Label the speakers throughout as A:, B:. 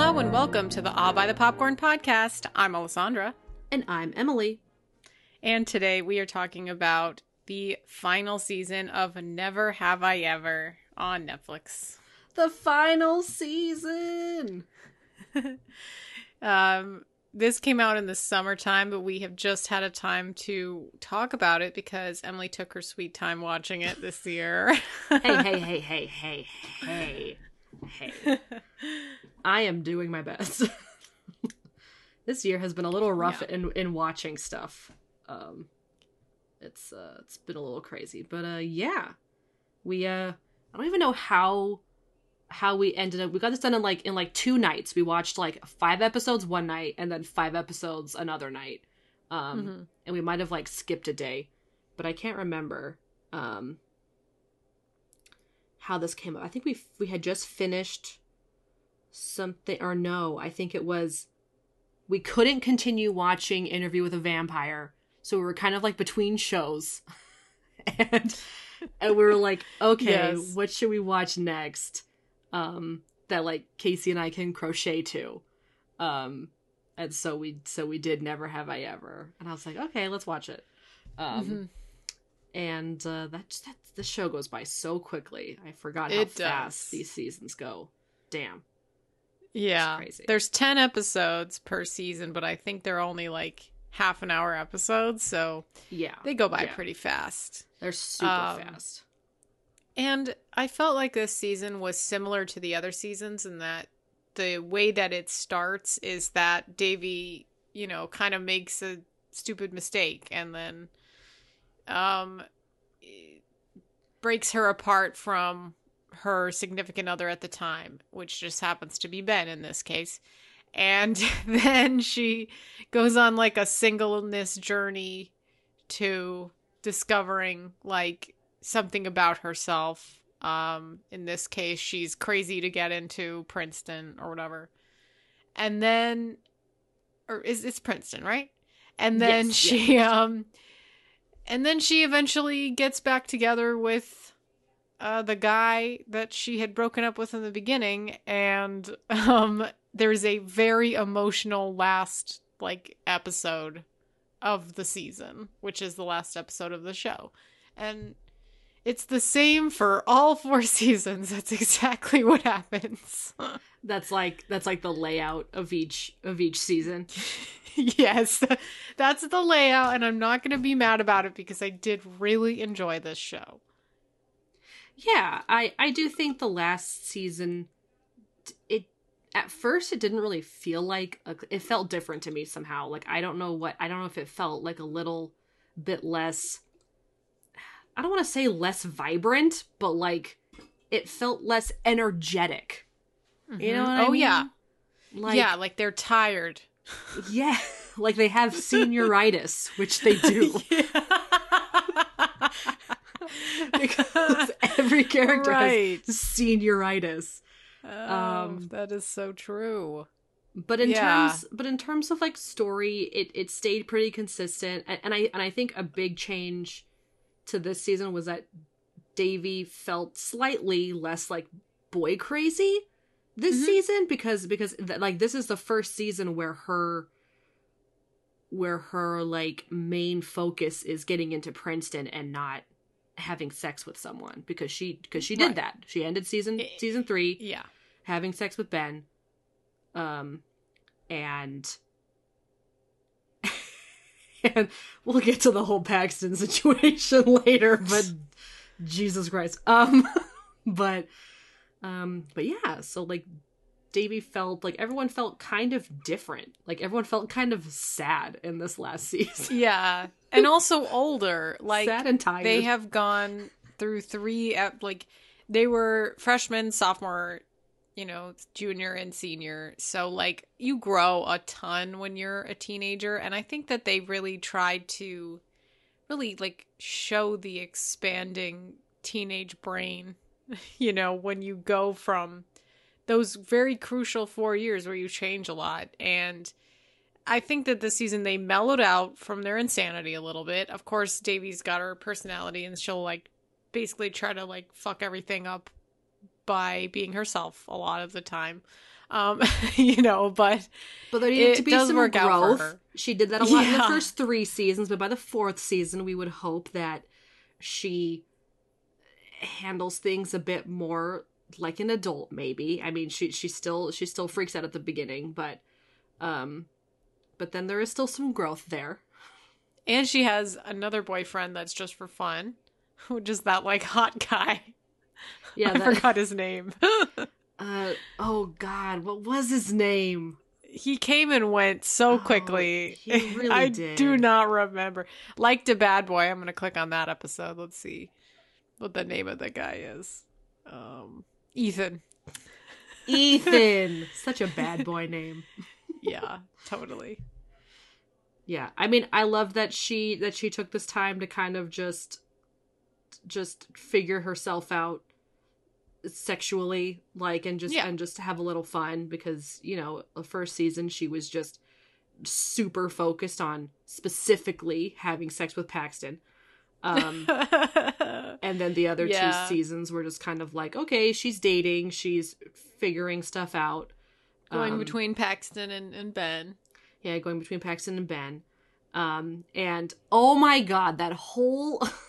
A: Hello and welcome to the I'll Buy the Popcorn podcast. I'm Alessandra.
B: And I'm Emily.
A: And today we are talking about the final season of Never Have I Ever on Netflix.
B: The final season.
A: Um, this came out in the summertime, but we have just had a time to talk about it because Emily took her sweet time watching it this year.
B: hey, hey, hey, hey, hey, hey, hey. I am doing my best. this year has been a little rough
A: Yeah.
B: in in watching stuff. Um it's uh it's been a little crazy, but uh yeah. We uh I don't even know how how we ended up we got this done in like in like two nights. We watched like five episodes one night and then five episodes another night. Um
A: Mhm.
B: and we might have like skipped a day, but I can't remember um how this came up. I think we we had just finished something or no, I think it was we couldn't continue watching Interview with a Vampire, so we were kind of like between shows. and and we were like, okay,
A: Yes.
B: what should we watch next? Um that like Casey and I can crochet to. Um and so we so we did Never Have I Ever. And I was like, okay, let's watch it. Um
A: Mhm.
B: and uh that that the show goes by so quickly. I forgot how fast these seasons go. Damn.
A: Yeah. There's 10 episodes per season, but I think they're only like half an hour episodes, so
B: Yeah.
A: they go by
B: yeah.
A: pretty fast.
B: They're super
A: Um,
B: fast.
A: And I felt like this season was similar to the other seasons in that the way that it starts is that Devi, you know, kind of makes a stupid mistake and then um breaks her apart from her significant other at the time, which just happens to be Ben in this case. And then she goes on like a singleness journey to discovering like something about herself. Um, in this case, she's crazy to get into Princeton or whatever. And then, or is it's Princeton, right? And then
B: Yes,
A: she, um, and then she eventually gets back together with uh, the guy that she had broken up with in the beginning, and um, there's a very emotional last like episode of the season, which is the last episode of the show, and it's the same for all four seasons. That's exactly what happens.
B: That's like that's like the layout of each of each season.
A: yes, that's the layout, and I'm not going to be mad about it because I did really enjoy this show.
B: Yeah, I I do think the last season it at first it didn't really feel like a, it felt different to me somehow. Like I don't know what I don't know if it felt like a little bit less I don't want to say less vibrant, but like it felt less energetic. You know what I
A: oh
B: mean?
A: yeah,
B: Like
A: yeah, like they're tired.
B: yeah, like they have senioritis, which they do. because every character
A: Right.
B: has senioritis.
A: Oh,
B: Um,
A: that is so true.
B: But in
A: Yeah.
B: terms but in terms of like story, it it stayed pretty consistent. And, and I and I think a big change to this season was that Devi felt slightly less like boy crazy this
A: Mhm.
B: season because because th- like this is the first season where her where her like main focus is getting into Princeton and not having sex with someone because she because she did
A: Right.
B: that. She ended season
A: Eh,
B: season 3
A: Yeah.
B: having sex with Ben. Um and and we'll get to the whole Paxton situation later, but Jesus Christ. Um but um but yeah, so like Devi felt like everyone felt kind of different. Like everyone felt kind of sad in this last season.
A: Yeah. And also older. Like
B: sad and tired.
A: they have gone through three ep- like they were freshman, sophomore, you know, junior and senior. So like you grow a ton when you're a teenager and I think that they really tried to really like show the expanding teenage brain, you know, when you go from those very crucial 4 years where you change a lot and I think that this season they mellowed out from their insanity a little bit. Of course, Devi's got her personality and she'll like basically try to like fuck everything up by being herself a lot of the time. Um, you know, but
B: but there needed to be some
A: work out for
B: growth.
A: her.
B: She did that a lot in the first three seasons, but by the fourth season, we would hope that she handles things a bit more like an adult. Maybe. I mean, she she still she still freaks out at the beginning, but um, but then there is still some growth there.
A: and she has another boyfriend that's just for fun, which is that like hot guy.
B: Yeah,
A: I
B: that,
A: forgot his name.
B: uh oh god, what was his name?
A: he came and went so
B: Oh,
A: quickly.
B: he really
A: I
B: did.
A: do not remember. Liked a bad boy. I'm gonna click on that episode. Let's see what the name of the guy is. Um, Ethan.
B: Ethan, such a bad boy name.
A: Yeah, totally.
B: Yeah, I mean, I love that she that she took this time to kind of just just figure herself out sexually, like, and just
A: Yeah.
B: and just have a little fun because you know the first season she was just super focused on specifically having sex with Paxton. Um, and then the other
A: Yeah.
B: two seasons were just kind of like, okay, she's dating, she's figuring stuff out.
A: Going
B: Um,
A: between Paxton and, and Ben.
B: yeah, going between Paxton and Ben. Um, and oh my god, that whole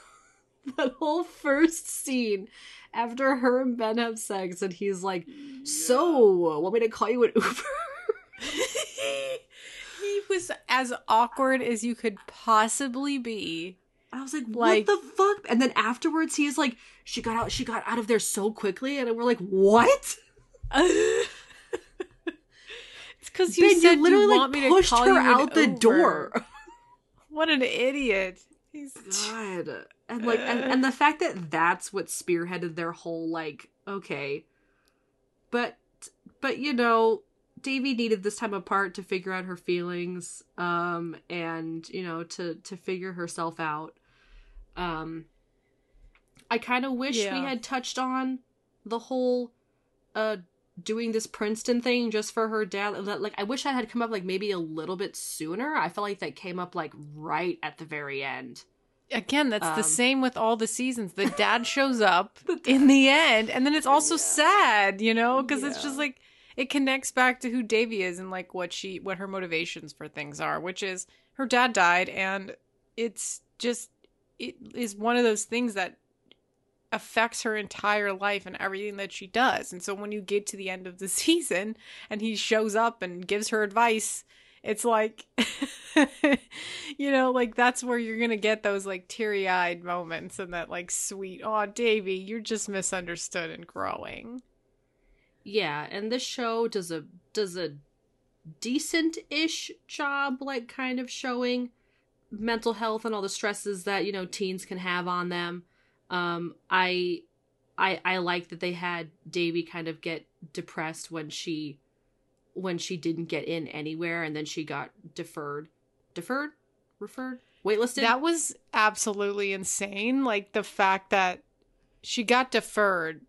B: that whole first scene after her and Ben have sex, and he's like, "So, want me to call you an Uber?"
A: he was as awkward as you could possibly be.
B: I was like,
A: Like-
B: "What the fuck?" And then afterwards, he's like, "She got out. She got out of there so quickly," and we're like, "What?"
A: it's because you
B: ben,
A: said
B: you literally
A: want
B: like
A: me to
B: pushed
A: call
B: her
A: you
B: out the
A: Uber.
B: door.
A: What an idiot! He's
B: God. And like and, and the fact that that's what spearheaded their whole like okay. But but you know, Devi needed this time apart to figure out her feelings um and you know to to figure herself out. Um I kind of wish we had touched on the whole uh doing this Princeton thing just for her dad. Like I wish that had come up like maybe a little bit sooner. I felt like that came up like right at the very end.
A: Again. That's
B: Um,
A: the same with all the seasons. The dad shows up in the end, and then it's also sad, you know, because it's just like it connects back to who Devi is and like what she, what her motivations for things are, which is her dad died, and it's just it is one of those things that affects her entire life and everything that she does. And so when you get to the end of the season and he shows up and gives her advice, it's like you know, like that's where you're to get those like teary-eyed moments and that like sweet, "Oh, Devi, you're just misunderstood and growing."
B: Yeah, and this show does a does a decent-ish job like kind of showing mental health and all the stresses that, you know, teens can have on them. Um I I I like that they had Devi kind of get depressed when she when she didn't get in anywhere and then she got deferred. Deferred? Referred? Waitlisted?
A: That was absolutely insane, like the fact that she got deferred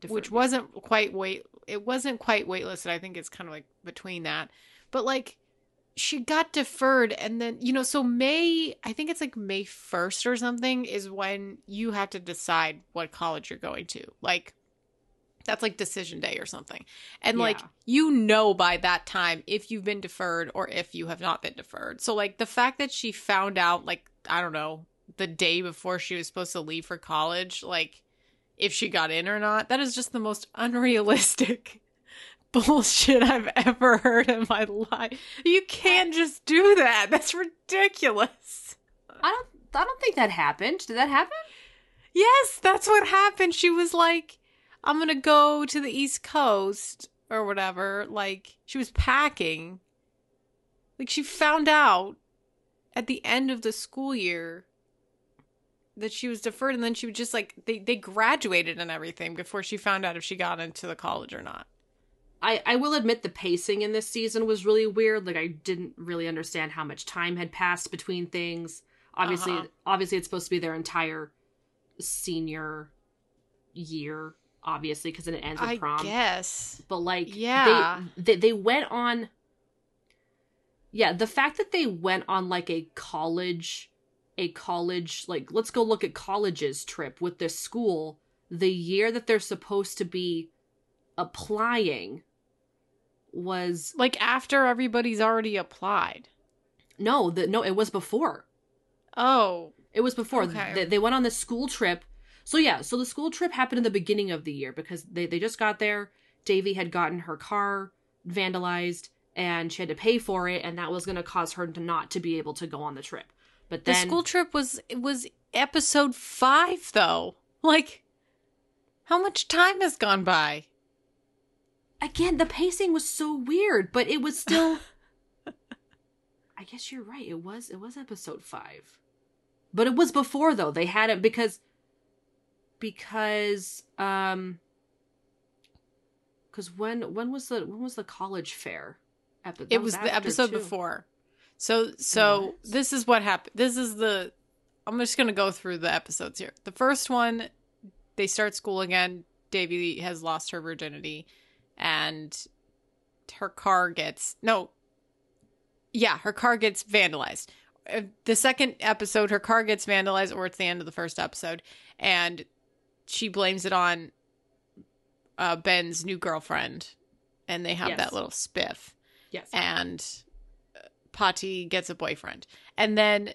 B: Deferred,
A: which wasn't quite wait it wasn't quite waitlisted i think it's kind of like between that but like she got deferred and then you know so may i think it's like may 1st or something is when you have to decide what college you're going to like that's like decision day or something and like you know by that time if you've been deferred or if you have not been deferred so like the fact that she found out like i don't know the day before she was supposed to leave for college like if she got in or not. That is just the most unrealistic bullshit I've ever heard in my life. You can't just do that. That's ridiculous.
B: I don't I don't think that happened. Did that happen?
A: Yes, that's what happened. She was like, I'm going to go to the East Coast or whatever, like she was packing. Like she found out at the end of the school year that she was deferred and then she was just like they they graduated and everything before she found out if she got into the college or not.
B: I, I will admit the pacing in this season was really weird. Like I didn't really understand how much time had passed between things. Obviously,
A: Uh-huh.
B: obviously it's supposed to be their entire senior year, obviously, because then it ends with
A: I
B: prom.
A: guess.
B: But like,
A: Yeah.
B: they, they they went on. Yeah, the fact that they went on like a college, a college like let's go look at colleges trip with this school the year that they're supposed to be applying was
A: Like after everybody's already applied.
B: no the no it was before
A: Oh,
B: It was before
A: Okay.
B: they, they went on the school trip. So yeah, so the school trip happened in the beginning of the year because they they just got there. Devi had gotten her car vandalized and she had to pay for it, and that was going to cause her to not to be able to go on the trip. But
A: the school trip was it was episode 5 though. Like how much time has gone by?
B: again, the pacing was so weird, but it was still. I guess you're right. It was it was episode five, but it was before though. They had it because because um because when when was the when was the college fair? Epi- that
A: it was the episode
B: too.
A: before. So so
B: was?
A: this is what happened. This is the I'm just going to go through the episodes here. The first one they start school again. Devi has lost her virginity and her car gets no yeah, her car gets vandalized. Uh, The second episode her car gets vandalized or it's the end of the first episode and she blames it on uh, Ben's new girlfriend and they have
B: Yes.
A: that little spiff
B: Yes.
A: and uh, Patty gets a boyfriend. And then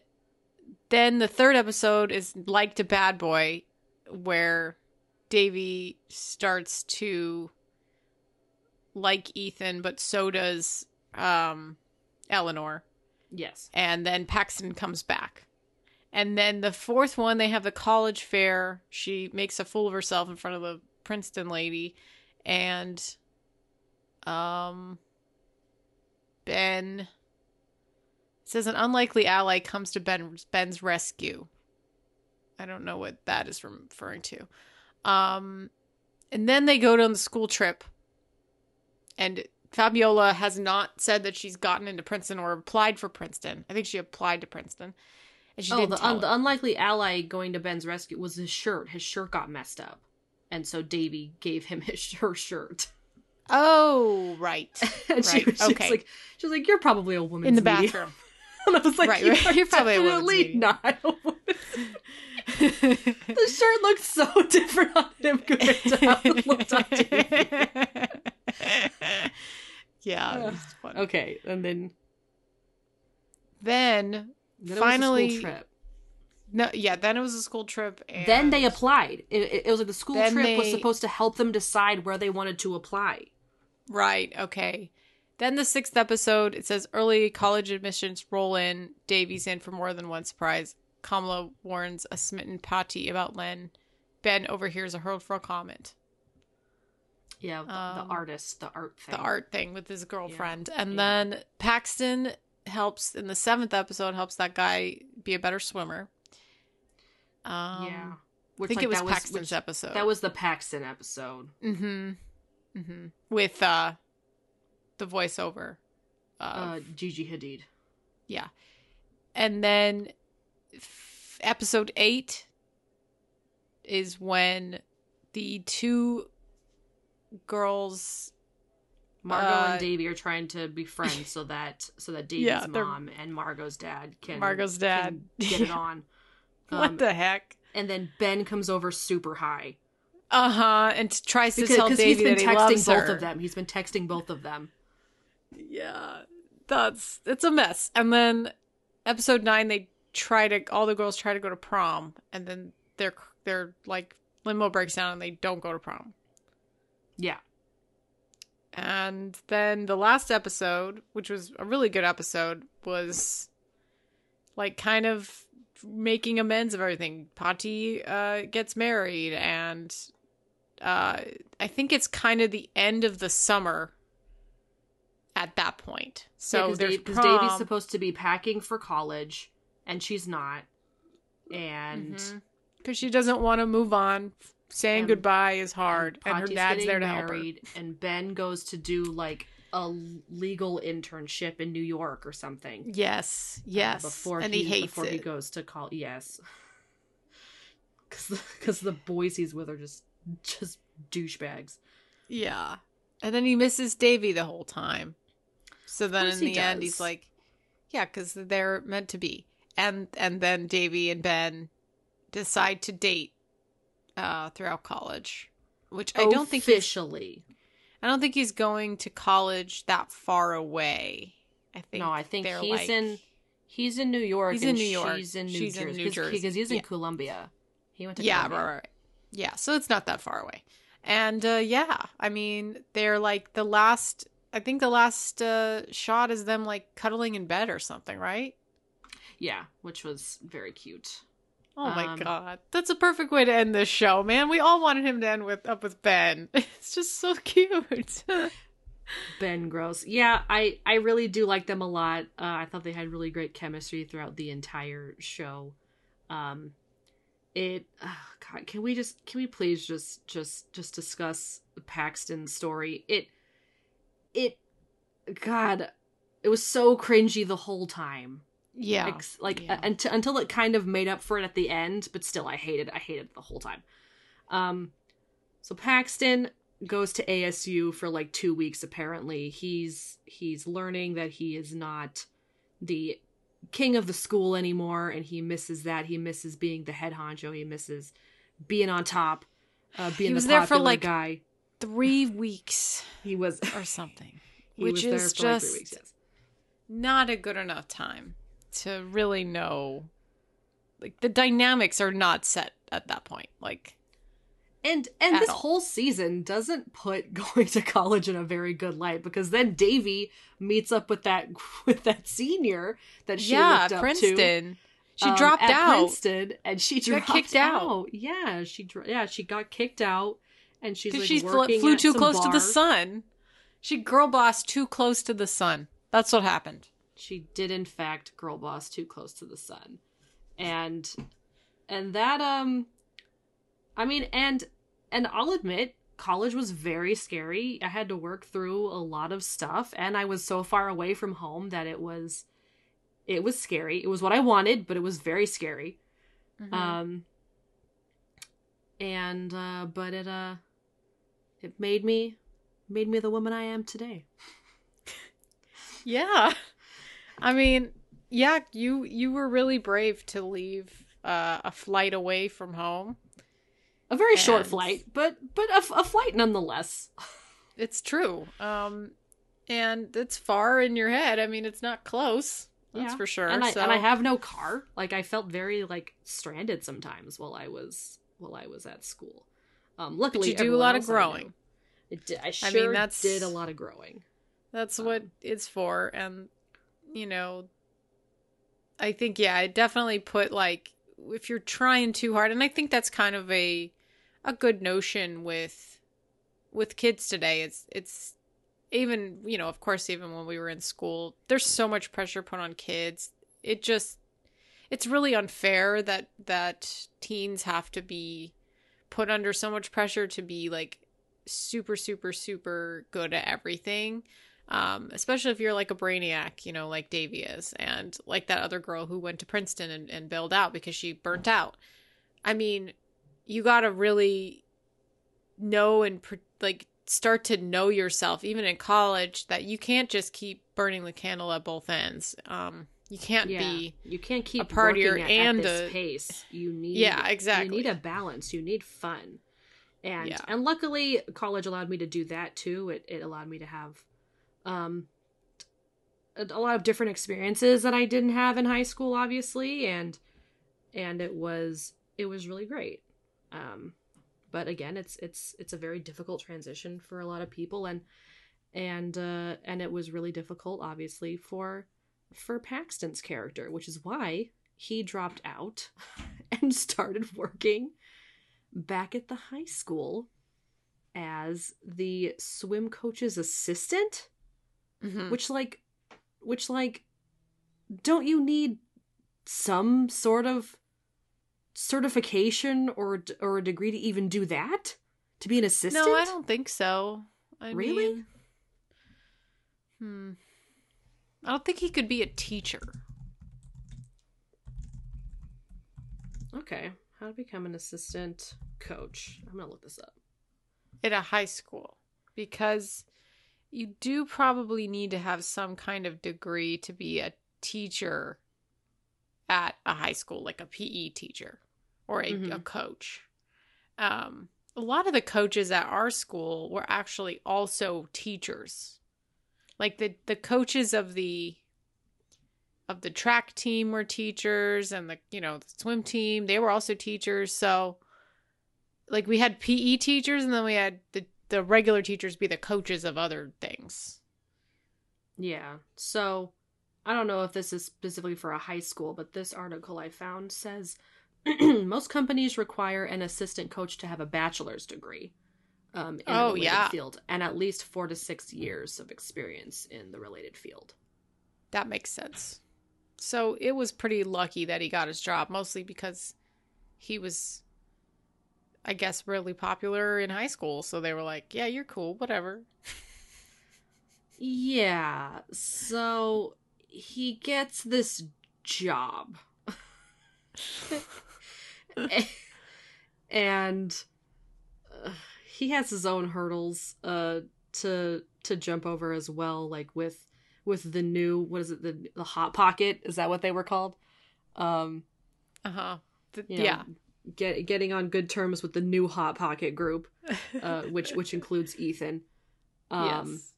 A: then the third episode is like to Bad Boy where Devi starts to like Ethan but so does um Eleanor
B: yes.
A: and then Paxton comes back. And then the fourth one, they have the college fair. She makes a fool of herself in front of the Princeton lady, and um, Ben says an unlikely ally comes to Ben Ben's rescue. I don't know what that is referring to. Um, and then they go on the school trip, and Fabiola has not said that she's gotten into Princeton or applied for Princeton. I think she applied to Princeton. And she
B: oh, the, un- the unlikely ally going to Ben's rescue was his shirt. His shirt got messed up, and so Devi gave him his her shirt.
A: Oh, right.
B: and she
A: Right,
B: was just
A: okay.
B: like, she was like, "You're probably a woman
A: In the bathroom.
B: and I was like,
A: Right,
B: "You
A: right. You're probably a
B: definitely
A: meeting."
B: not." A woman's the shirt looked so different on him compared to how it looked on Devi.
A: yeah, was funny.
B: Okay, and then,
A: Then,
B: then it was a
A: finally,
B: school trip.
A: no, yeah, then it was a school trip. And
B: Then they applied. It, it, it was like the school
A: Then
B: trip was supposed to help them decide where they wanted to apply.
A: Right, okay. Then the sixth episode, it says early college admissions roll in. Devi's in for more than one surprise. Kamala warns a smitten Patty about Len. Ben overhears a hurtful comment.
B: Yeah, the,
A: Um,
B: the artist, the art thing.
A: the art thing with his girlfriend. and
B: yeah.
A: then Paxton helps in the seventh episode helps that guy be a better swimmer. Um,
B: yeah.
A: I think
B: like,
A: it was Paxton's
B: which-
A: episode.
B: That was the Paxton episode.
A: mm-hmm. Mm-hmm. With uh the voiceover.
B: Uh, Gigi Hadid.
A: Yeah. And then f- episode 8 is when the two girls
B: Margot
A: Uh,
B: and Devi are trying to be friends so that so that Devi's
A: Yeah,
B: mom and Margot's dad can
A: Margot's dad.
B: can get it on.
A: what
B: Um,
A: the heck?
B: and then Ben comes over super high
A: Uh-huh, and tries to
B: because
A: tell Devi
B: he's been
A: that
B: texting both
A: her.
B: of them. He's been texting both of them.
A: Yeah. That's it's a mess. And then episode 9 they try to all the girls try to go to prom and then they're they're like limo breaks down and they don't go to prom.
B: Yeah.
A: And then the last episode, which was a really good episode, was like kind of making amends of everything. Patty uh, gets married, and uh, I think it's kind of the end of the summer at that point. So
B: yeah,
A: there's
B: because
A: prom.
B: Devi's supposed to be packing for college, and she's not. And
A: because she doesn't want to move on. Saying
B: And-
A: goodbye is hard, and, her dad's there to help her.
B: And Ben goes to do like a legal internship in New York or something.
A: Yes,
B: uh,
A: yes,
B: before
A: and
B: he,
A: he, hates
B: before
A: it.
B: he goes to call. Yes, because the boys he's with are just just douchebags.
A: Yeah. And then he misses Devi the whole time. So then in
B: he
A: the end he's like, yeah, cuz they're meant to be. And and then Devi and Ben decide to date uh throughout college, which I don't think
B: officially.
A: I don't think he's going to college that far away. I think
B: No, I think he's
A: like-
B: in he's in New York.
A: He's in New York.
B: She's in New
A: She's in
B: Jersey.
A: New
B: Cause-
A: Jersey.
B: because he's in
A: Yeah.
B: Columbia. He went to
A: Yeah,
B: Columbia.
A: right, right. Yeah, so it's not that far away. And uh yeah, I mean, they're like the last I think the last uh shot is them like cuddling in bed or something, right?
B: Yeah, which was very cute.
A: Oh my
B: Um,
A: god. That's a perfect way to end this show, man. We all wanted him to end with up with Ben. It's just so cute.
B: Ben Gross. Yeah, I I really do like them a lot. Uh, I thought they had really great chemistry throughout the entire show. Um, it oh God, can we just can we please just just just discuss Paxton's story? It it God, it was so cringy the whole time.
A: Yeah.
B: Ex- like
A: yeah.
B: uh, until until it kind of made up for it at the end, but still I hated I hated it the whole time. Um so Paxton goes to ASU for like 2 weeks apparently. He's he's learning that he is not the king of the school anymore and he misses that. He misses being the head honcho. He misses being on top. Uh, being.
A: He was
B: the
A: there for, like,
B: guy.
A: 3 weeks
B: He was
A: or something. which is
B: like
A: just
B: three weeks, yes.
A: not a good enough time to really know like the dynamics are not set at that point. Like
B: And and this
A: all.
B: whole season doesn't put going to college in a very good light because then Devi meets up with that with that senior that she
A: yeah,
B: looked up
A: Princeton.
B: to.
A: She
B: um,
A: dropped
B: at
A: out.
B: Princeton, and she
A: She got kicked out.
B: Yeah, she dro- yeah she got kicked out, and she's like
A: she fl- flew too close to the sun. She girl bossed too close to the sun. That's what happened.
B: She did in fact girl boss too close to the sun, and and that um, I mean and and I'll admit college was very scary. I had to work through a lot of stuff and I was so far away from home that it was it was scary. It was what I wanted, but it was very scary.
A: Mm-hmm.
B: Um and uh but it uh it made me made me the woman I am today.
A: Yeah. I mean, yeah, you you were really brave to leave uh, a flight away from home.
B: A very short flight, but but a, a flight nonetheless.
A: It's true. Um and it's far in your head. I mean, it's not close. That's
B: Yeah.
A: for sure.
B: And I
A: so
B: and I have no car. Like I felt very like stranded sometimes while I was while I was at school. Um,
A: but
B: luckily,
A: you do a lot of
B: I
A: growing.
B: It did, I
A: I mean, that's-
B: did a lot of growing.
A: That's what it's for. And, you know, I think, yeah, I definitely put like, if you're trying too hard, and I think that's kind of a, a good notion with, with kids today. It's, it's even, you know, of course, even when we were in school, there's so much pressure put on kids. It just, it's really unfair that, that teens have to be put under so much pressure to be like super, super, super good at everything um, especially if you're like a brainiac, you know, like Devi is, and like that other girl who went to Princeton and, and bailed out because she burnt out. I mean, you got to really know and pr- like start to know yourself, even in college, that you can't just keep burning the candle at both ends. Um, you can't
B: Yeah,
A: be.
B: you can't keep
A: partier
B: working at,
A: and
B: at this
A: a-
B: pace. You need
A: Yeah, exactly.
B: You need a balance. You need fun, and
A: Yeah.
B: and luckily college allowed me to do that too. It it allowed me to have, um, a, lot of different experiences that I didn't have in high school, obviously, and and it was it was really great. Um, but again, it's it's it's a very difficult transition for a lot of people, and and uh, and it was really difficult, obviously, for for Paxton's character, which is why he dropped out and started working back at the high school as the swim coach's assistant,
A: Mhm.
B: which like which like don't you need some sort of certification or or a degree to even do that? To be an assistant?
A: No, I don't think so. I
B: Really?
A: mean, hmm. I don't think he could be a teacher.
B: Okay. How to become an assistant coach. I'm going to look this up.
A: at a high school because you do probably need to have some kind of degree to be a teacher at a high school, like a PE teacher or a, a
B: Mhm.
A: coach. Um, a lot of the coaches at our school were actually also teachers. Like the the coaches of the of the track team were teachers and the you know the swim team they were also teachers so like we had PE teachers and then we had the the regular teachers be the coaches of other things.
B: Yeah. So I don't know if this is specifically for a high school, but this article I found says most companies require an assistant coach to have a bachelor's degree um, in
A: Oh,
B: a related
A: yeah.
B: field and at least four to six years of experience in the related field.
A: That makes sense. So it was pretty lucky that he got his job, mostly because he was, I guess, really popular in high school. So they were like, "Yeah, you're cool, whatever."
B: Yeah. So he gets this job. and uh, he has his own hurdles uh to to jump over as well like with with the new what is it the the hot pocket is that what they were called um
A: Uh huh.
B: you know,
A: yeah.
B: Get getting on good terms with the new hot pocket group uh which which includes Ethan um
A: yes.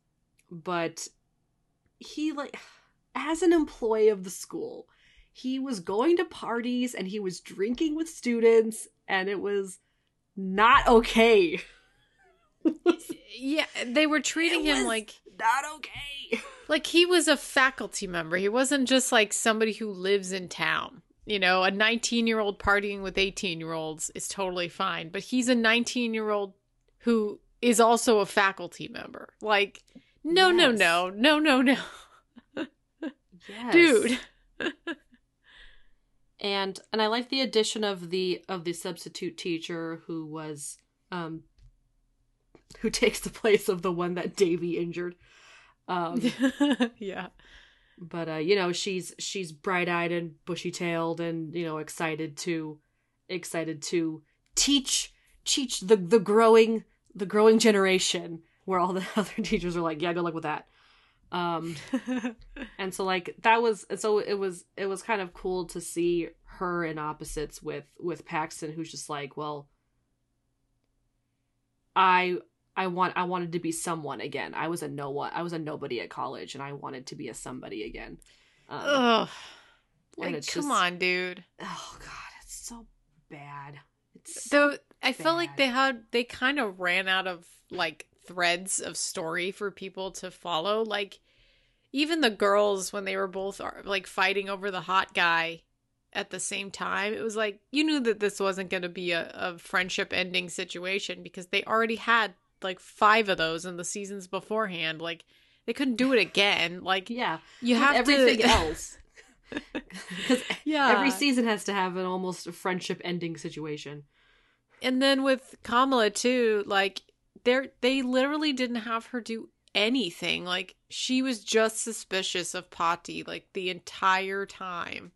B: but he like as an employee of the school he was going to parties and he was drinking with students and it was not okay
A: Yeah, they were treating
B: It
A: him like
B: not okay
A: like he was a faculty member. He wasn't just like somebody who lives in town. You know, a 19 year old partying with 18 year olds is totally fine, but he's a 19 year old who is also a faculty member. Like, no, no,
B: Yes.
A: no, no, no, no,
B: yes.
A: dude.
B: and and i like the addition of the of the substitute teacher who was um who takes the place of the one that devi injured um
A: yeah.
B: But uh you know she's she's bright-eyed and bushy-tailed and you know excited to excited to teach teach the the growing the growing generation where all the other teachers are like yeah good luck with that. Um and so like that was so it was it was kind of cool to see her in opposites with with paxton who's just like well i i want i wanted to be someone again i was a no one i was a nobody at college and i wanted to be a somebody again um,
A: Ugh. Like, come
B: just-
A: on, dude.
B: oh god it's so bad it's
A: Though I felt like they had they kind of ran out of like threads of story for people to follow. Like even the girls when they were both uh, like fighting over the hot guy at the same time, it was like you knew that this wasn't going to be a, a friendship ending situation because they already had like five of those in the seasons beforehand. Like they couldn't do it again. Like
B: yeah
A: you have
B: everything
A: to,
B: else because
A: Yeah.
B: every season has to have an almost friendship ending situation
A: and then with Kamala too, like they they literally didn't have her do anything. Like she was just suspicious of Patti like the entire time.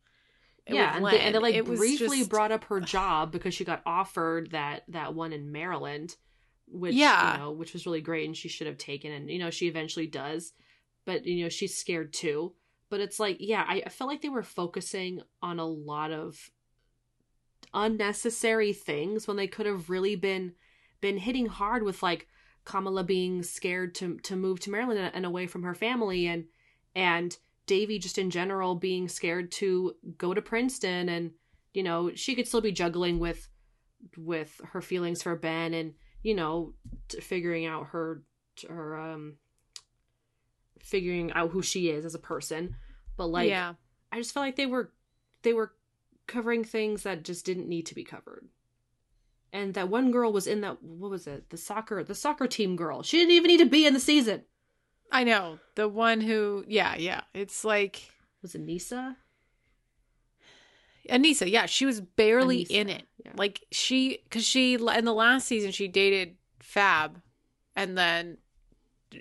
A: And
B: yeah, and they, and they like
A: it
B: briefly
A: just-
B: brought up her job because she got offered that that one in Maryland, which
A: Yeah.
B: you know, which was really great, and she should have taken, and you know, she eventually does, but you know, she's scared too. But it's like, yeah, I, I felt like they were focusing on a lot of unnecessary things when they could have really been been hitting hard with like Kamala being scared to to move to Maryland and, and away from her family and and Devi just in general being scared to go to Princeton and you know she could still be juggling with with her feelings for Ben and you know t- figuring out her her um figuring out who she is as a person but like
A: yeah.
B: I just felt like they were they were covering things that just didn't need to be covered and that one girl was in that what was it? The soccer the soccer team girl. She didn't even need to be in the season.
A: I know the one who, yeah, yeah. It's like
B: Was it Nisa?
A: Aneesa. Yeah, she was barely
B: Aneesa,
A: in it.
B: yeah.
A: Like she, because she in the last season she dated Fab, and then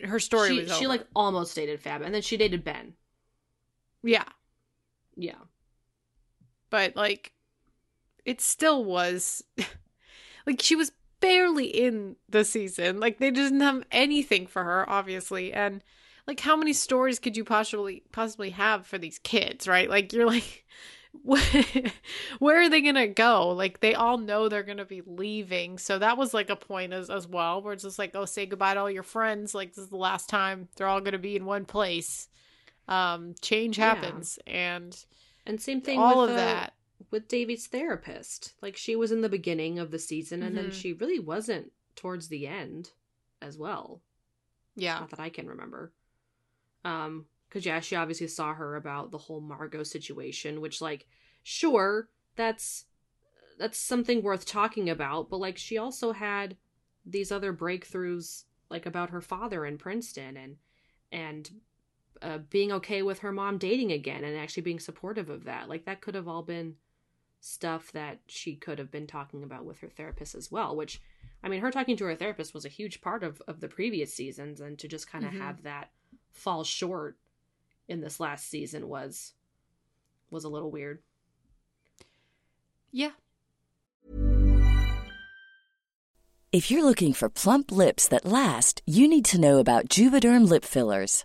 A: her story
B: she,
A: was
B: she
A: over.
B: like almost dated Fab, and then she dated Ben.
A: yeah,
B: Yeah,
A: but like it still was like she was barely in the season. Like they didn't have anything for her, obviously, and like how many stories could you possibly possibly have for these kids, right? Like you're like. Where are they gonna go? Like they all know they're gonna be leaving, so that was like a point as as well, where it's just like, oh, say goodbye to all your friends. Like this is the last time they're all gonna be in one place. Um, change
B: Yeah.
A: happens, and
B: and same thing.
A: all
B: with,
A: of
B: uh,
A: that.
B: with Devi's therapist. Like she was in the beginning of the season, and then
A: Mhm.
B: she really wasn't towards the end as well.
A: Yeah,
B: Not that I can remember. Um, because yeah, she obviously saw her about the whole Margot situation, which like, sure, that's that's something worth talking about, but like she also had these other breakthroughs like about her father in Princeton and and uh, being okay with her mom dating again and actually being supportive of that. Like that could have all been stuff that she could have been talking about with her therapist as well, which I mean, her talking to her therapist was a huge part of, of the previous seasons, and to just kind of
A: Mhm.
B: have that fall short in this last season was was a little weird.
A: yeah.
C: If you're looking for plump lips that last, you need to know about Juvederm lip fillers.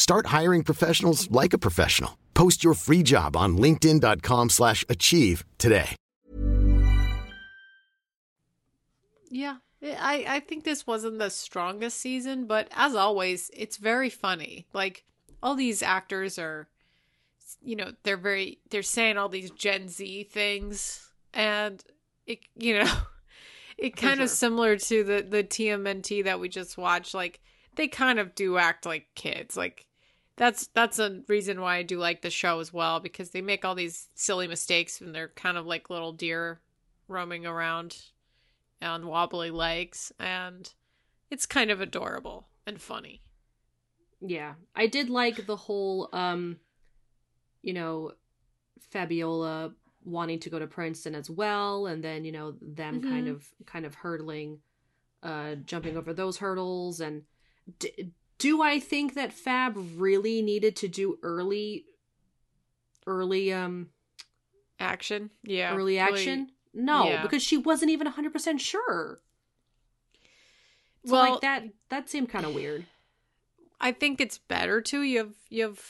D: Start hiring professionals like a professional. Post your free job on linkedin.com/achieve slash achieve today.
A: Yeah. I, I think this wasn't the strongest season, but as always, it's very funny. Like all these actors are you know, they're very they're saying all these Gen Z things and it you know it
B: For
A: kind of similar to the the TMNT that we just watched like they kind of do act like kids. Like that's that's a reason why I do like the show as well because they make all these silly mistakes and they're kind of like little deer roaming around on wobbly legs and it's kind of adorable and funny.
B: Yeah, I did like the whole, um, you know, Fabiola wanting to go to Princeton as well, and then you know them kind
A: Mhm.
B: of kind of hurdling, uh, jumping over those hurdles. And d- do I think that Fab really needed to do early, early, um,
A: Action. Yeah.
B: early
A: really-
B: action? No,
A: yeah.
B: because she wasn't even hundred percent sure. So
A: Well,
B: like that that seemed kind of weird.
A: I think it's better too. You have you have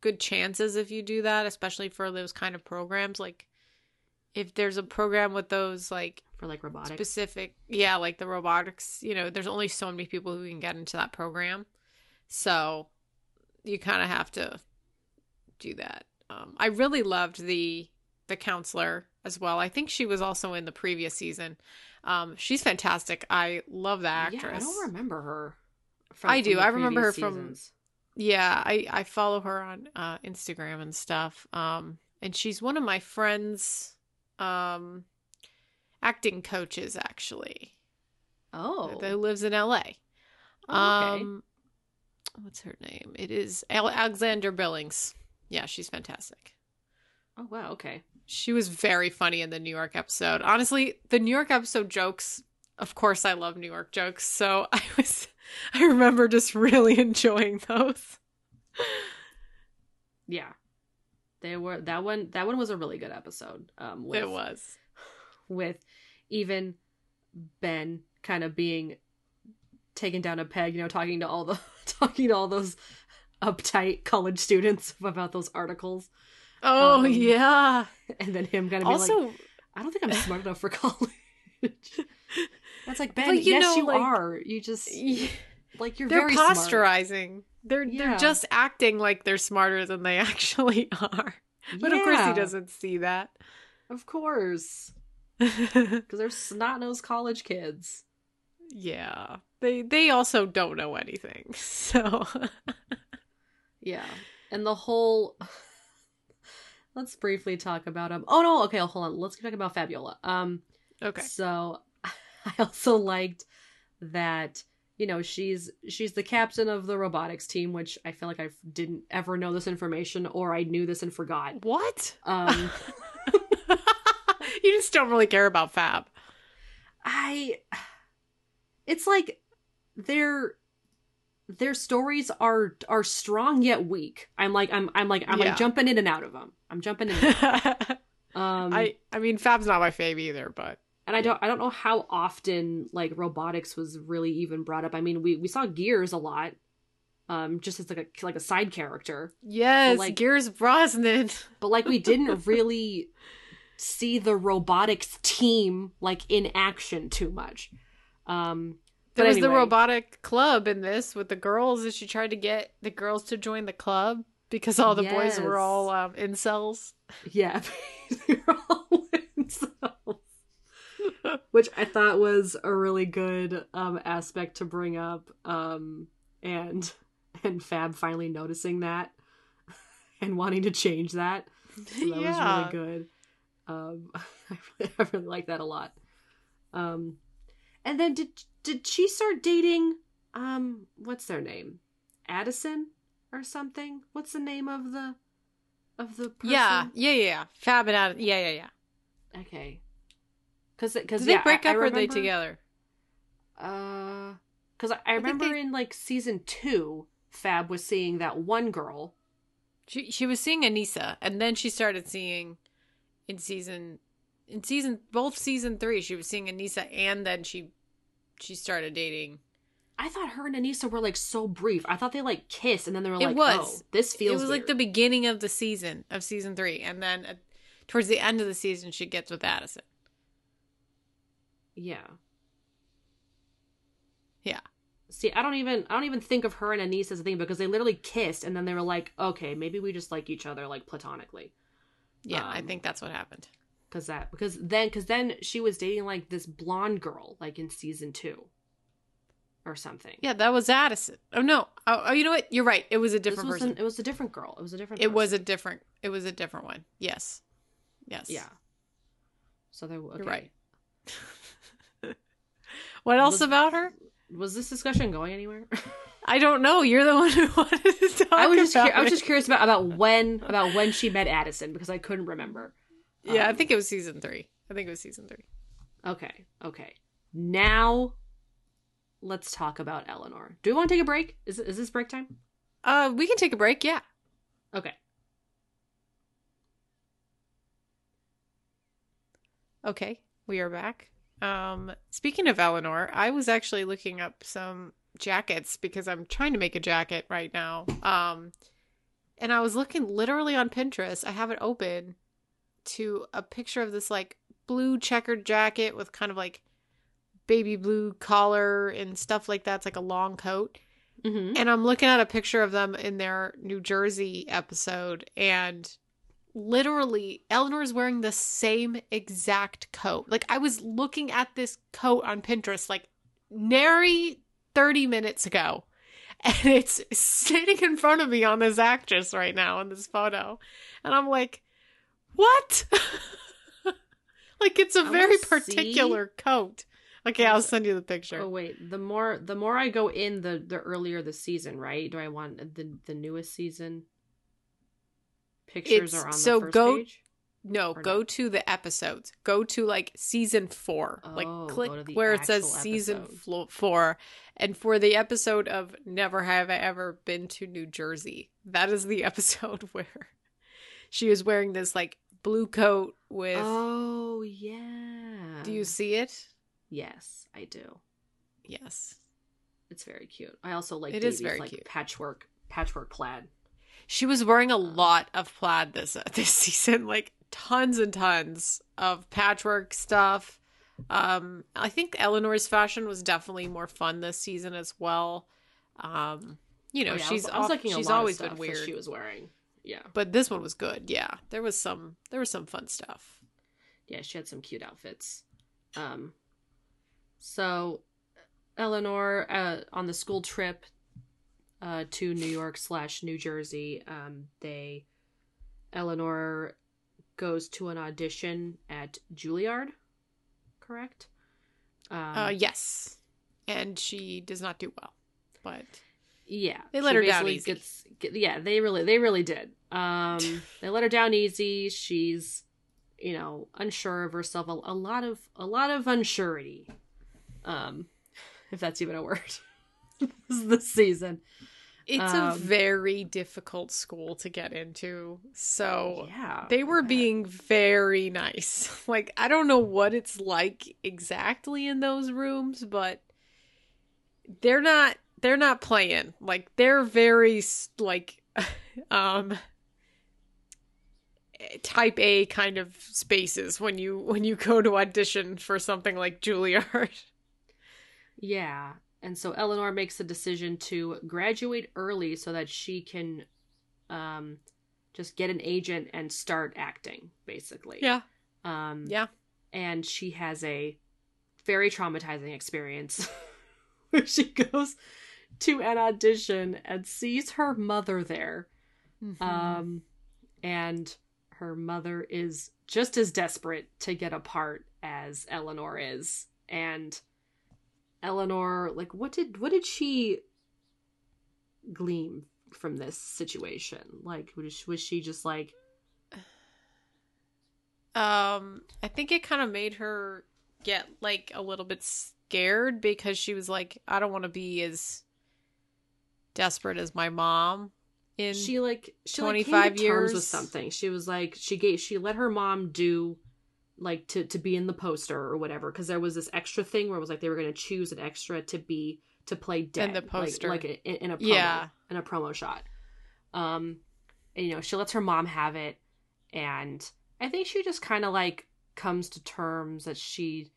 A: good chances if you do that, especially for those kind of programs. Like if there's a program with those like
B: For like robotics.
A: specific, yeah, like the robotics. You know, there's only so many people who can get into that program, so you kind of have to do that. Um, I really loved the the counselor as well. I think she was also in the previous season. Um, she's fantastic. I love that actress.
B: Yeah, I don't remember her. From,
A: I
B: from
A: do.
B: the
A: I remember her from-
B: seasons.
A: Yeah, I I follow her on uh Instagram and stuff. Um and she's one of my friends um acting coaches actually.
B: Oh,
A: Who lives in LA.
B: Oh, okay.
A: Um what's her name? It is Alexandra Billings. Yeah, she's fantastic.
B: oh wow. Okay.
A: She was very funny in the New York episode. Honestly, the New York episode jokes, of course I love New York jokes, so I was I remember just really enjoying those.
B: Yeah. They were that one. That one was a really good episode. Um, with,
A: it was.
B: with even Ben kind of being taken down a peg. You know, talking to all the talking to all those uptight college students about those articles,
A: Oh
B: Um,
A: yeah.
B: and then him kind of
A: Also,
B: like, "I don't think I'm smart enough for college." That's like Ben.
A: You
B: yes,
A: know,
B: you
A: like-
B: are. You just like you're
A: they're
B: very smart.
A: posturizing. They're
B: Yeah.
A: they're just acting like they're smarter than they actually are. But of course he doesn't see that.
B: Of course, because they're snot nosed college kids.
A: Yeah. They they also don't know anything. So
B: Yeah. And the whole Let's briefly talk about um Oh no, okay, hold on. Let's talk about Fabiola. Um
A: Okay.
B: so I also liked that you know, she's she's the captain of the robotics team, which I feel like I didn't ever know this information or I knew this and forgot.
A: What?
B: Um
A: you just don't really care about Fab.
B: I it's like their their stories are are strong yet weak. I'm like I'm I'm like I'm
A: Yeah.
B: like jumping in and out of them. I'm jumping in. Um
A: I I mean Fab's not my fave either, but
B: and I don't I don't know how often like robotics was really even brought up. I mean, we we saw Gears a lot, um, just as like a like a side character,
A: yes,
B: like-
A: Gears Brosnan.
B: but like we didn't really see the robotics team like in action too much. Um,
A: There
B: but
A: was the robotic club in this with the girls, and she tried to get the girls to join the club because all the boys were all um, incels.
B: Yeah, they're all incels. which I thought was a really good um, aspect to bring up, um, and and Fab finally noticing that and wanting to change that. So that
A: Yeah.
B: was really good. Um, I really, I really like that a lot. Um, and then did did she start dating? Um, what's their name? Addison or something? What's the name of the of the person?
A: Yeah, yeah, yeah, yeah. Fab and Adam. Yeah, yeah, yeah.
B: Okay. Because because
A: Did they break
B: I,
A: up
B: I
A: or are they together?
B: Uh, because I, I remember
A: they-
B: in like season two, Fab was seeing that one girl.
A: She she was seeing Aneesa, and then she started seeing in season in season both season three. She was seeing Aneesa, and then she she started dating.
B: I thought her and Aneesa were like so brief. I thought they like kissed and then they were
A: It
B: like,
A: was.
B: "Oh, this feels."
A: it was like the beginning of the season of season three, and then uh, towards the end of the season, she gets with Addison.
B: yeah.
A: Yeah.
B: See, I don't even I don't even think of her and Aneesa as a thing because they literally kissed and then they were like, "Okay, maybe we just like each other like platonically."
A: Yeah, I
B: Um,
A: think that's what happened.
B: That because then because then she was dating like this blonde girl like in season two, or something.
A: Yeah, that was Addison. Oh no. Oh, oh you know what? You're right. It was a different
B: was
A: person.
B: an- it was a different girl. It was a different.
A: it was a different. It was a different one. Yes. Yes.
B: yeah. So there. Okay.
A: You're right. What else
B: Was-
A: about her?
B: Was this discussion going anywhere?
A: I don't know. You're the one who wanted to talk
B: I was just
A: about
B: cur- I was just curious about about when about when she met Addison because I couldn't remember.
A: Yeah, I
B: Um,
A: think it was season three. I think it was season three.
B: Okay. Okay. Now, let's talk about Eleanor. Do we want to take a break? Is is this break time?
A: Uh, we can take a break. Yeah.
B: Okay.
A: Okay, we are back. Um, speaking of Eleanor, I was actually looking up some jackets because I'm trying to make a jacket right now. Um, and I was looking literally on Pinterest. I have it open to a picture of this like blue checkered jacket with kind of like baby blue collar and stuff like that. It's like a long coat.
B: Mm-hmm.
A: And I'm looking at a picture of them in their New Jersey episode, and literally, Eleanor's wearing the same exact coat. Like, I was looking at this coat on Pinterest, like, nary 30 minutes ago. and it's sitting in front of me on this actress right now in this photo. And I'm like, what? like it's a
B: I
A: very particular coat. Okay, I'll send you the picture.
B: Oh wait, the more the more I go in the the earlier the season, right? Do I want the the newest season? Pictures
A: It's-
B: are on
A: so
B: the first
A: go-
B: page.
A: No, go to the episodes. Go to like season four.
B: Oh,
A: like click where it says
B: actual
A: season flo- four. And for the episode of Never Have I Ever Been to New Jersey, that is the episode where she is wearing this like blue coat with.
B: Oh yeah.
A: do you see it?
B: Yes, I do.
A: Yes.
B: It's very cute. I also like
A: It
B: Devi's,
A: is very
B: like
A: cute.
B: patchwork patchwork plaid.
A: She was wearing a lot of plaid this uh, this season, like tons and tons of patchwork stuff. Um, I think Eleanor's fashion was definitely more fun this season as well. Um, you know,
B: Oh, yeah, I
A: she's
B: was, I was
A: off-
B: looking at a
A: she's always
B: stuff
A: been weird,
B: She was wearing. Yeah,
A: but this one was good. Yeah, there was some there was some fun stuff.
B: yeah, she had some cute outfits. Um, so Eleanor uh, on the school trip uh, to New York slash New Jersey, um, they Eleanor goes to an audition at Juilliard, correct? Um,
A: uh, yes, and she does not do well, but
B: Yeah,
A: They let her down easy.
B: Gets, get, yeah, they really, they really did. Um, they let her down easy. She's, you know, unsure of herself. A, a lot of, a lot of unsurety. Um, if that's even a word. this season.
A: it's a
B: Um,
A: very difficult school to get into. So
B: yeah,
A: they were being very nice. Like I don't know what it's like exactly in those rooms, but they're not they're not playing. Like they're very like um type A kind of spaces when you when you go to audition for something like Juilliard.
B: Yeah. And so Eleanor makes the decision to graduate early so that she can um just get an agent and start acting, basically.
A: Yeah.
B: Um
A: Yeah.
B: and she has a very traumatizing experience where she goes to an audition and sees her mother there.
A: Mm-hmm.
B: Um and her mother is just as desperate to get a part as Eleanor is. And Eleanor, like what did what did she glean from this situation? Like was was she just like
A: Um, I think it kind of made her get like a little bit scared because she was like, I don't want to be as desperate as my mom. In
B: she like she like, came
A: 25
B: years terms with something. She was like she gave she let her mom do like to to be in the poster or whatever because there was this extra thing where it was like they were going to choose an extra to be to play dead in
A: the
B: like-
A: poster.
B: like, in, in a promo,
A: Yeah.
B: in a promo shot. Um, and, you know she lets her mom have it, and I think she just kind of like comes to terms that she,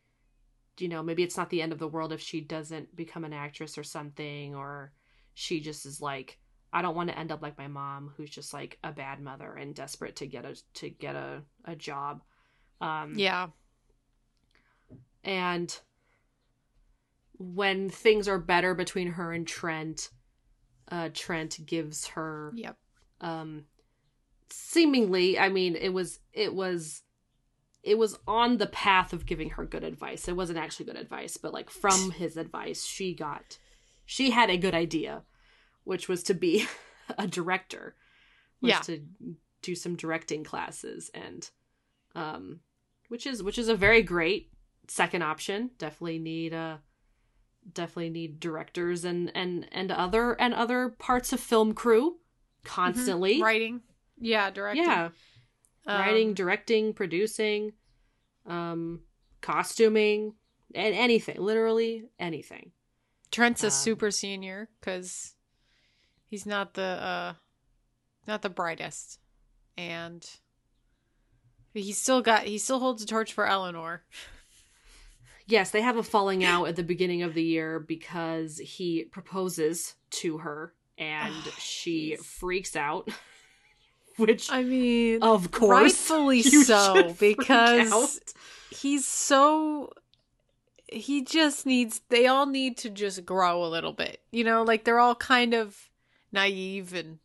B: you know, maybe it's not the end of the world if she doesn't become an actress or something, or she just is like I don't want to end up like my mom, who's just like a bad mother and desperate to get a to get a a job. Um,
A: yeah,
B: and when things are better between her and Trent, uh, Trent gives her
A: yep,
B: um seemingly i mean it was it was it was on the path of giving her good advice. It wasn't actually good advice but like from his advice she got she had a good idea which was to be a director was
A: Yeah.
B: to do some directing classes and um which is which is a very great second option. Definitely need uh definitely need directors and and and other and other parts of film crew constantly.
A: Writing, yeah, directing,
B: yeah.
A: Um,
B: writing directing producing um costuming and anything literally anything
A: Trent's a
B: um,
A: super senior because he's not the uh not the brightest, and he still got he still holds a torch for Eleanor.
B: yes they have a falling out at the beginning of the year because he proposes to her and she
A: he's-
B: freaks out which
A: I mean,
B: of course
A: rightfully so because he's so he just needs they all need to just grow a little bit. You know, like they're all kind of naive and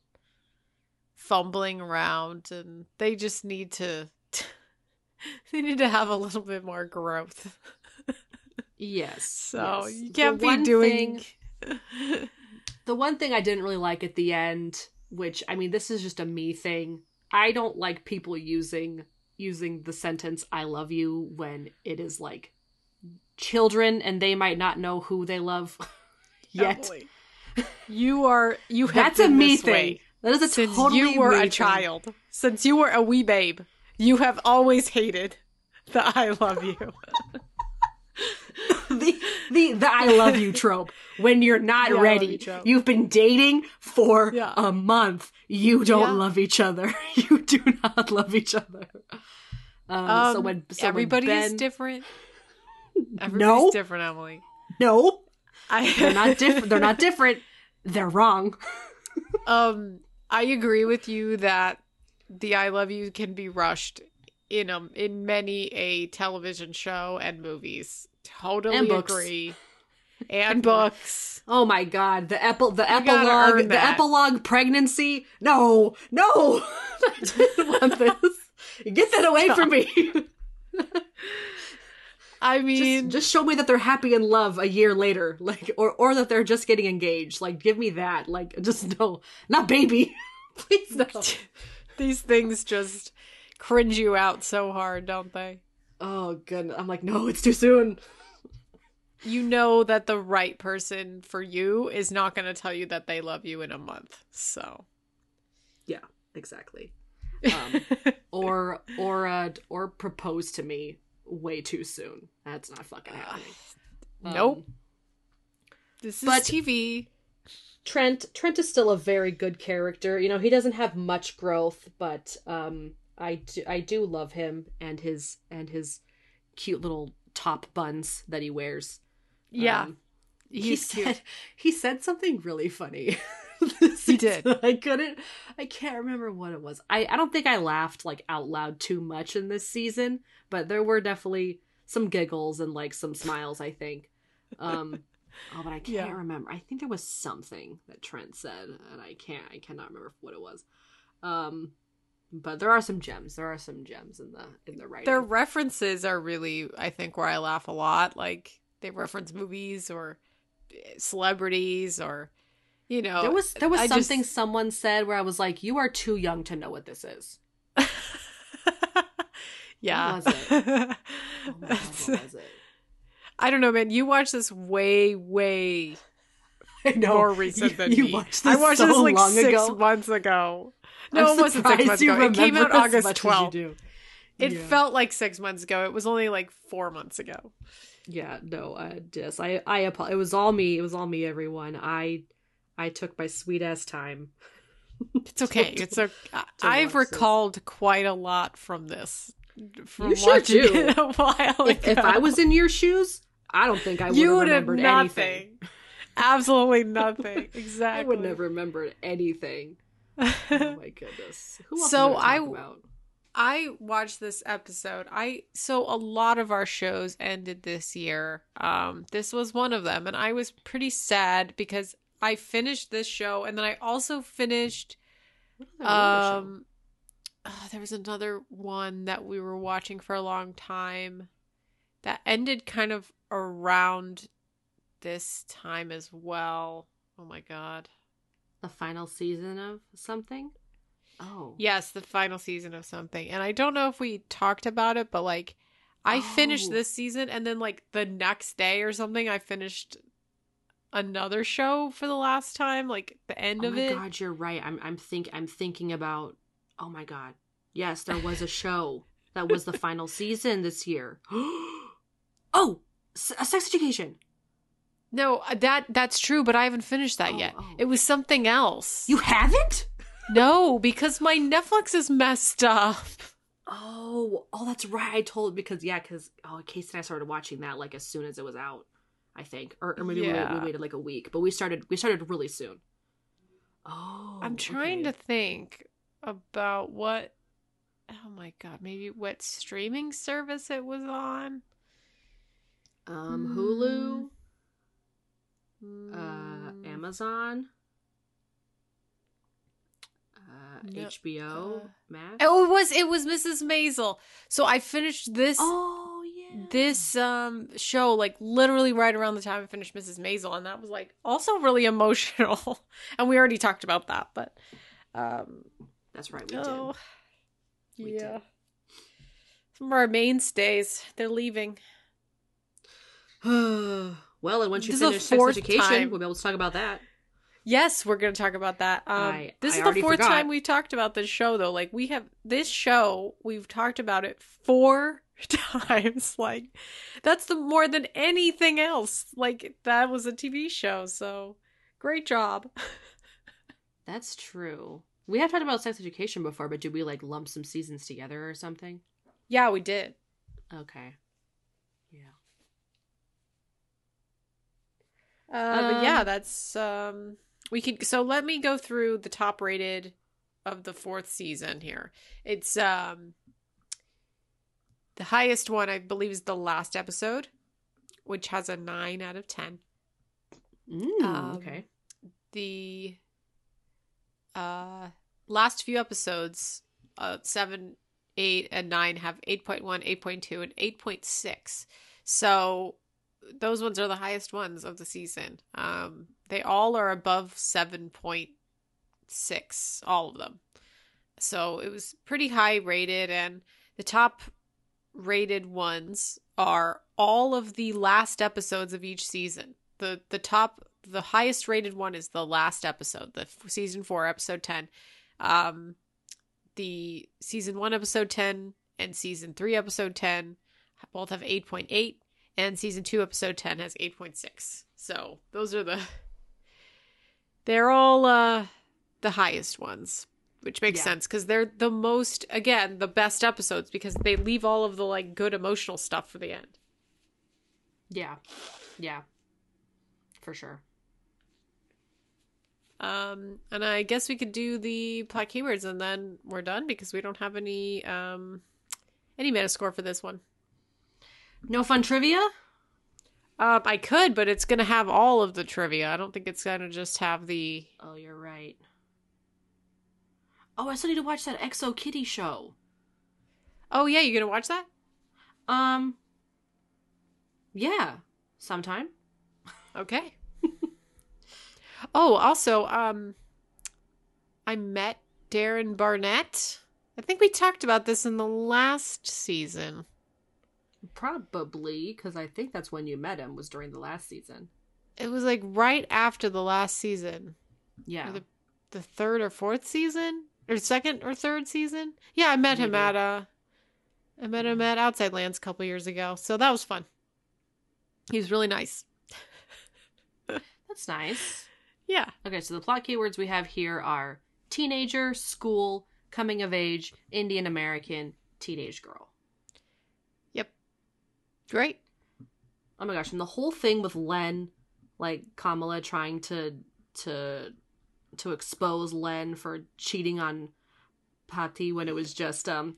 A: fumbling around and they just need to they need to have a little bit more growth.
B: Yes.
A: So
B: yes.
A: you can't
B: The
A: be doing
B: thing- the one thing I didn't really like at the end, which I mean, this is just a me thing. I don't like people using using the sentence "I love you" when it is like children and they might not know who they love yet.
A: You are you have
B: That's a me thing.
A: way
B: That is a
A: since
B: totally
A: you were a
B: thing.
A: child. Since you were a wee babe, you have always hated the I love you.
B: the, the the I love you trope. When you're not
A: love
B: ready,
A: you
B: you've been dating for
A: Yeah.
B: a month. You don't
A: Yeah.
B: love each other. You do not love each other. Um, so
A: Um,
B: when so when
A: everybody is
B: Ben-
A: different. Everybody's
B: No.
A: different, Emily.
B: No,
A: I
B: they're not different. They're not different. They're wrong.
A: um I agree with you that the I love you can be rushed in um in many a television show and movies. Totally
B: And
A: agree. And books.
B: Oh my god, the epi- the
A: gotta
B: epilogue, the epilogue pregnancy. No, no, I didn't want this. Get that away from me.
A: I
B: just,
A: mean
B: just show me that they're happy in love a year later, like, or or that they're just getting engaged. Like, give me that. Like, just no, not baby. Please no.
A: these things just cringe you out so hard, don't they?
B: Oh goodness, I'm like, no, it's too soon.
A: You know that the right person for you is not going to tell you that they love you in a month. So,
B: Yeah, exactly. Um, or or uh, or propose to me way too soon. That's not fucking happening.
A: nope.
B: Um,
A: This is
B: but-
A: TV.
B: Trent Trent is still a very good character. You know, he doesn't have much growth, but um I do, I do love him and his and his cute little top buns that he wears.
A: Yeah.
B: Um, he
A: cute.
B: said he said something really funny.
A: He did.
B: I couldn't I can't remember what it was. I I don't think I laughed like out loud too much in this season, but there were definitely some giggles and like some smiles, I think. Um oh, but I can't
A: Yeah.
B: remember. I think there was something that Trent said and I can't I cannot remember what it was. Um but there are some gems. There are some gems in the in the writing.
A: Their references are really, I think, where I laugh a lot. Like they reference movies or celebrities or, you know,
B: there was there was
A: I just-
B: something someone said where I was like, "You are too young to know what this is."
A: yeah.
B: was it? Oh God, what was it?
A: I don't know, man. You watched this way, way
B: I know.
A: more recent
B: you,
A: than
B: you
A: me.
B: Watched
A: I
B: this
A: watched
B: so
A: this like
B: long
A: six
B: ago.
A: months ago. No,
B: I'm
A: it wasn't six months ago. It came out August
B: much as you
A: twelfth. It
B: Yeah.
A: felt like six months ago. It was only like four months ago.
B: Yeah, no, I just I I apo- it was all me. It was all me. Everyone, I I took my sweet ass time.
A: It's okay. It's a. I've
B: watch this.
A: recalled quite a lot from this. From
B: You sure do.
A: a while
B: If, if. I was in your shoes, I don't think I would
A: you
B: have
A: would have
B: remembered
A: nothing.
B: anything.
A: Absolutely nothing. Exactly.
B: I would never remembered anything. Oh my goodness. Who
A: So
B: I- about?
A: I watched this episode. I so a lot of our shows ended this year. Um this was one of them and I was pretty sad because I finished this show and then I also finished um uh, there was another one that we were watching for a long time that ended kind of around this time as well. Oh my god.
B: the final season of something. Oh,
A: Yes, the final season of something. And I don't know if we talked about it, but like I finished
B: Oh.
A: this season and then like the next day or something I finished another show for the last time, like the end of
B: oh
A: of
B: my
A: it.
B: god, you're right. I'm I'm think I'm thinking about. Oh my god, yes, there was a show that was the final season this year. oh, a sex education.
A: No, uh, that that's true, but I haven't finished that
B: Oh,
A: yet.
B: oh.
A: It was something else.
B: You haven't?
A: No, because my Netflix is messed up.
B: Oh, oh, that's right. I told because yeah, because oh, Casey and I started watching that like as soon as it was out. I think, or, or maybe we,
A: Yeah.
B: we waited like a week, but we started we started really soon. Oh,
A: I'm trying
B: okay.
A: to think about what oh my god, maybe what streaming service it was on.
B: Um, Hulu, uh,
A: Mm,
B: Amazon, uh,
A: No,
B: HBO
A: uh,
B: Max.
A: Oh, it was it was Mrs. Maisel. So I finished this
B: Oh.
A: This um show like literally right around the time I finished Mrs. Maisel, and that was like also really emotional. and we already talked about that, but um
B: That's right. We
A: oh
B: did. We
A: yeah.
B: did.
A: Some of our mainstays, they're leaving.
B: well, and once you
A: This is
B: finish sex education,
A: time.
B: we'll be able to talk about that.
A: Yes, we're going to talk about that. Um,
B: I-
A: this
B: I
A: is the fourth
B: forgot.
A: time we've talked about this show, though. Like, we have this show, we've talked about it four times. Like, that's the more than anything else. Like, that was a TV show. So, great job.
B: That's true. We have talked about sex education before, but did we like lump some seasons together or something?
A: Yeah, we did.
B: Okay. Yeah.
A: Uh, but yeah,
B: Um,
A: that's um we could so let me go through the top rated of the fourth season here. It's um the highest one I believe is the last episode, which has a 9 out of 10.
B: Mm,
A: Um,
B: okay.
A: The uh last few episodes uh 7, 8 and 9 have 8.1, 8.2 and 8.6. So those ones are the highest ones of the season. Um, they all are above 7.6, all of them. So it was pretty high rated, and the top rated ones are all of the last episodes of each season. The the top the highest rated one is the last episode, the f- season 4 episode 10. Um the season 1 episode 10 and season 3 episode 10 both have 8.8 and season 2 episode 10 has 8.6 so those are the they're all uh the highest ones which makes
B: Yeah.
A: sense because they're the most again the best episodes because they leave all of the like good emotional stuff for the end
B: Yeah. Yeah. For sure.
A: um and i guess we could do the plot keywords and then we're done because we don't have any um any metascore for this one
B: No fun trivia?
A: um i could but it's gonna have all of the trivia i don't think it's gonna just have the
B: Oh, you're right. Oh, I still need to watch that XO Kitty show.
A: oh yeah you're gonna watch that
B: Um. Yeah. Sometime.
A: Okay. oh, also, um, I met Darren Barnett. I think we talked about this in the last season.
B: Probably, because I think that's when you met him, was during the last season.
A: It was like right after the last season,
B: Yeah.
A: the the third or fourth season, or second or third season. Yeah, I met him at uh, I met him at Outside Lands a couple years ago, so that was fun. He was really nice.
B: That's nice.
A: Yeah.
B: Okay, so the plot keywords we have here are teenager, school, coming of age, Indian American, teenage girl.
A: Yep. Great.
B: Oh my gosh, and the whole thing with Len, like Kamala trying to to to expose Len for cheating on Patty when it was just um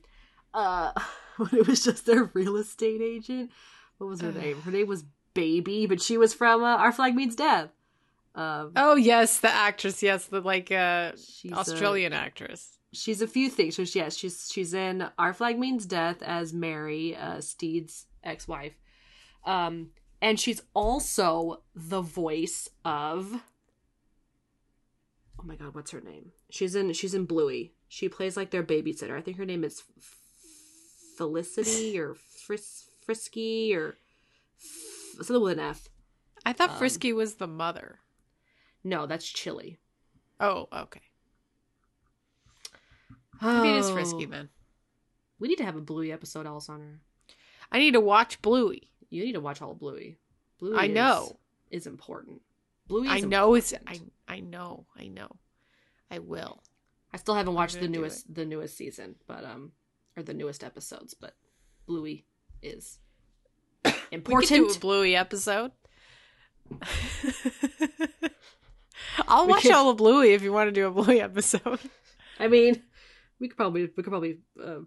B: uh when it was just their real estate agent. What was her name? Her name was Baby, but she was from uh, Our Flag Means Death. Um,
A: Oh yes, the actress. Yes, the like uh
B: she's a-
A: Australian actress.
B: she's a few things. So she- yes, she's she's in Our Flag Means Death as Mary, uh, Stede's ex-wife, um, and she's also the voice of. Oh my God, what's her name? She's in she's in Bluey. She plays like their babysitter. I think her name is Felicity or Fris- Frisky or F- something with an F.
A: I thought
B: Um,
A: Frisky was the mother.
B: No, that's Chilli.
A: Oh, okay. Maybe it is
B: Oh.
A: Frisky then.
B: We need to have a Bluey episode, Alessandra.
A: I need to watch Bluey.
B: You need to watch all of Bluey. Bluey
A: I
B: is-
A: know.
B: is important. Bluey
A: I know it's I. I know. I know. I will.
B: I still haven't watched the newest the newest season, but um or the newest episodes, but Bluey is
A: We could do
B: important.
A: a Bluey episode. I'll watch
B: could-
A: all of Bluey if you want to do a Bluey episode.
B: I mean, we could probably we could probably uh,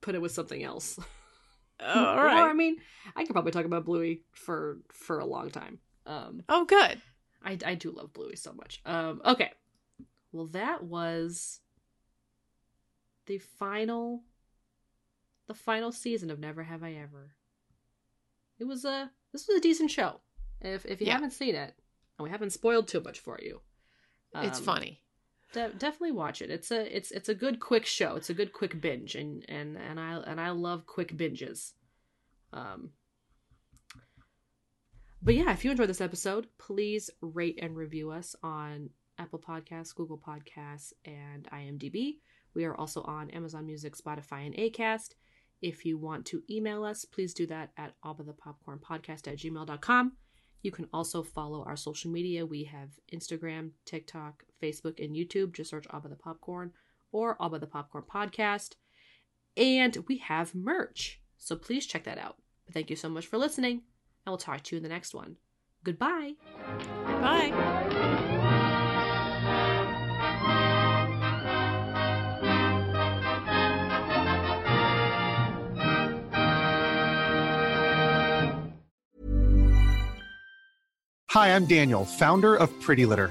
B: put it with something else.
A: Oh, all right.
B: Or, I mean, I could probably talk about Bluey for for a long time. Um,
A: oh, good.
B: I I do love Bluey so much. Um, okay, well that was the final the final season of Never Have I Ever. It was a this was a decent show. If if you
A: Yeah.
B: haven't seen it, and we haven't spoiled too much for you,
A: it's
B: um,
A: funny.
B: de- definitely watch it. It's a it's it's a good quick show. It's a good quick binge, and and and I and I love quick binges. Um. But yeah, if you enjoyed this episode, please rate and review us on Apple Podcasts, Google Podcasts, and IMDb. We are also on Amazon Music, Spotify, and Acast. If you want to email us, please do that at Podcast at gmail.com. You can also follow our social media. We have Instagram, TikTok, Facebook, and YouTube. Just search I'll Buy the Popcorn or I'll Buy the Popcorn Podcast. And we have merch. So please check that out. But thank you so much for listening. And we'll talk to you in the next one. Goodbye.
A: Bye.
E: Hi, I'm Daniel, founder of Pretty Litter.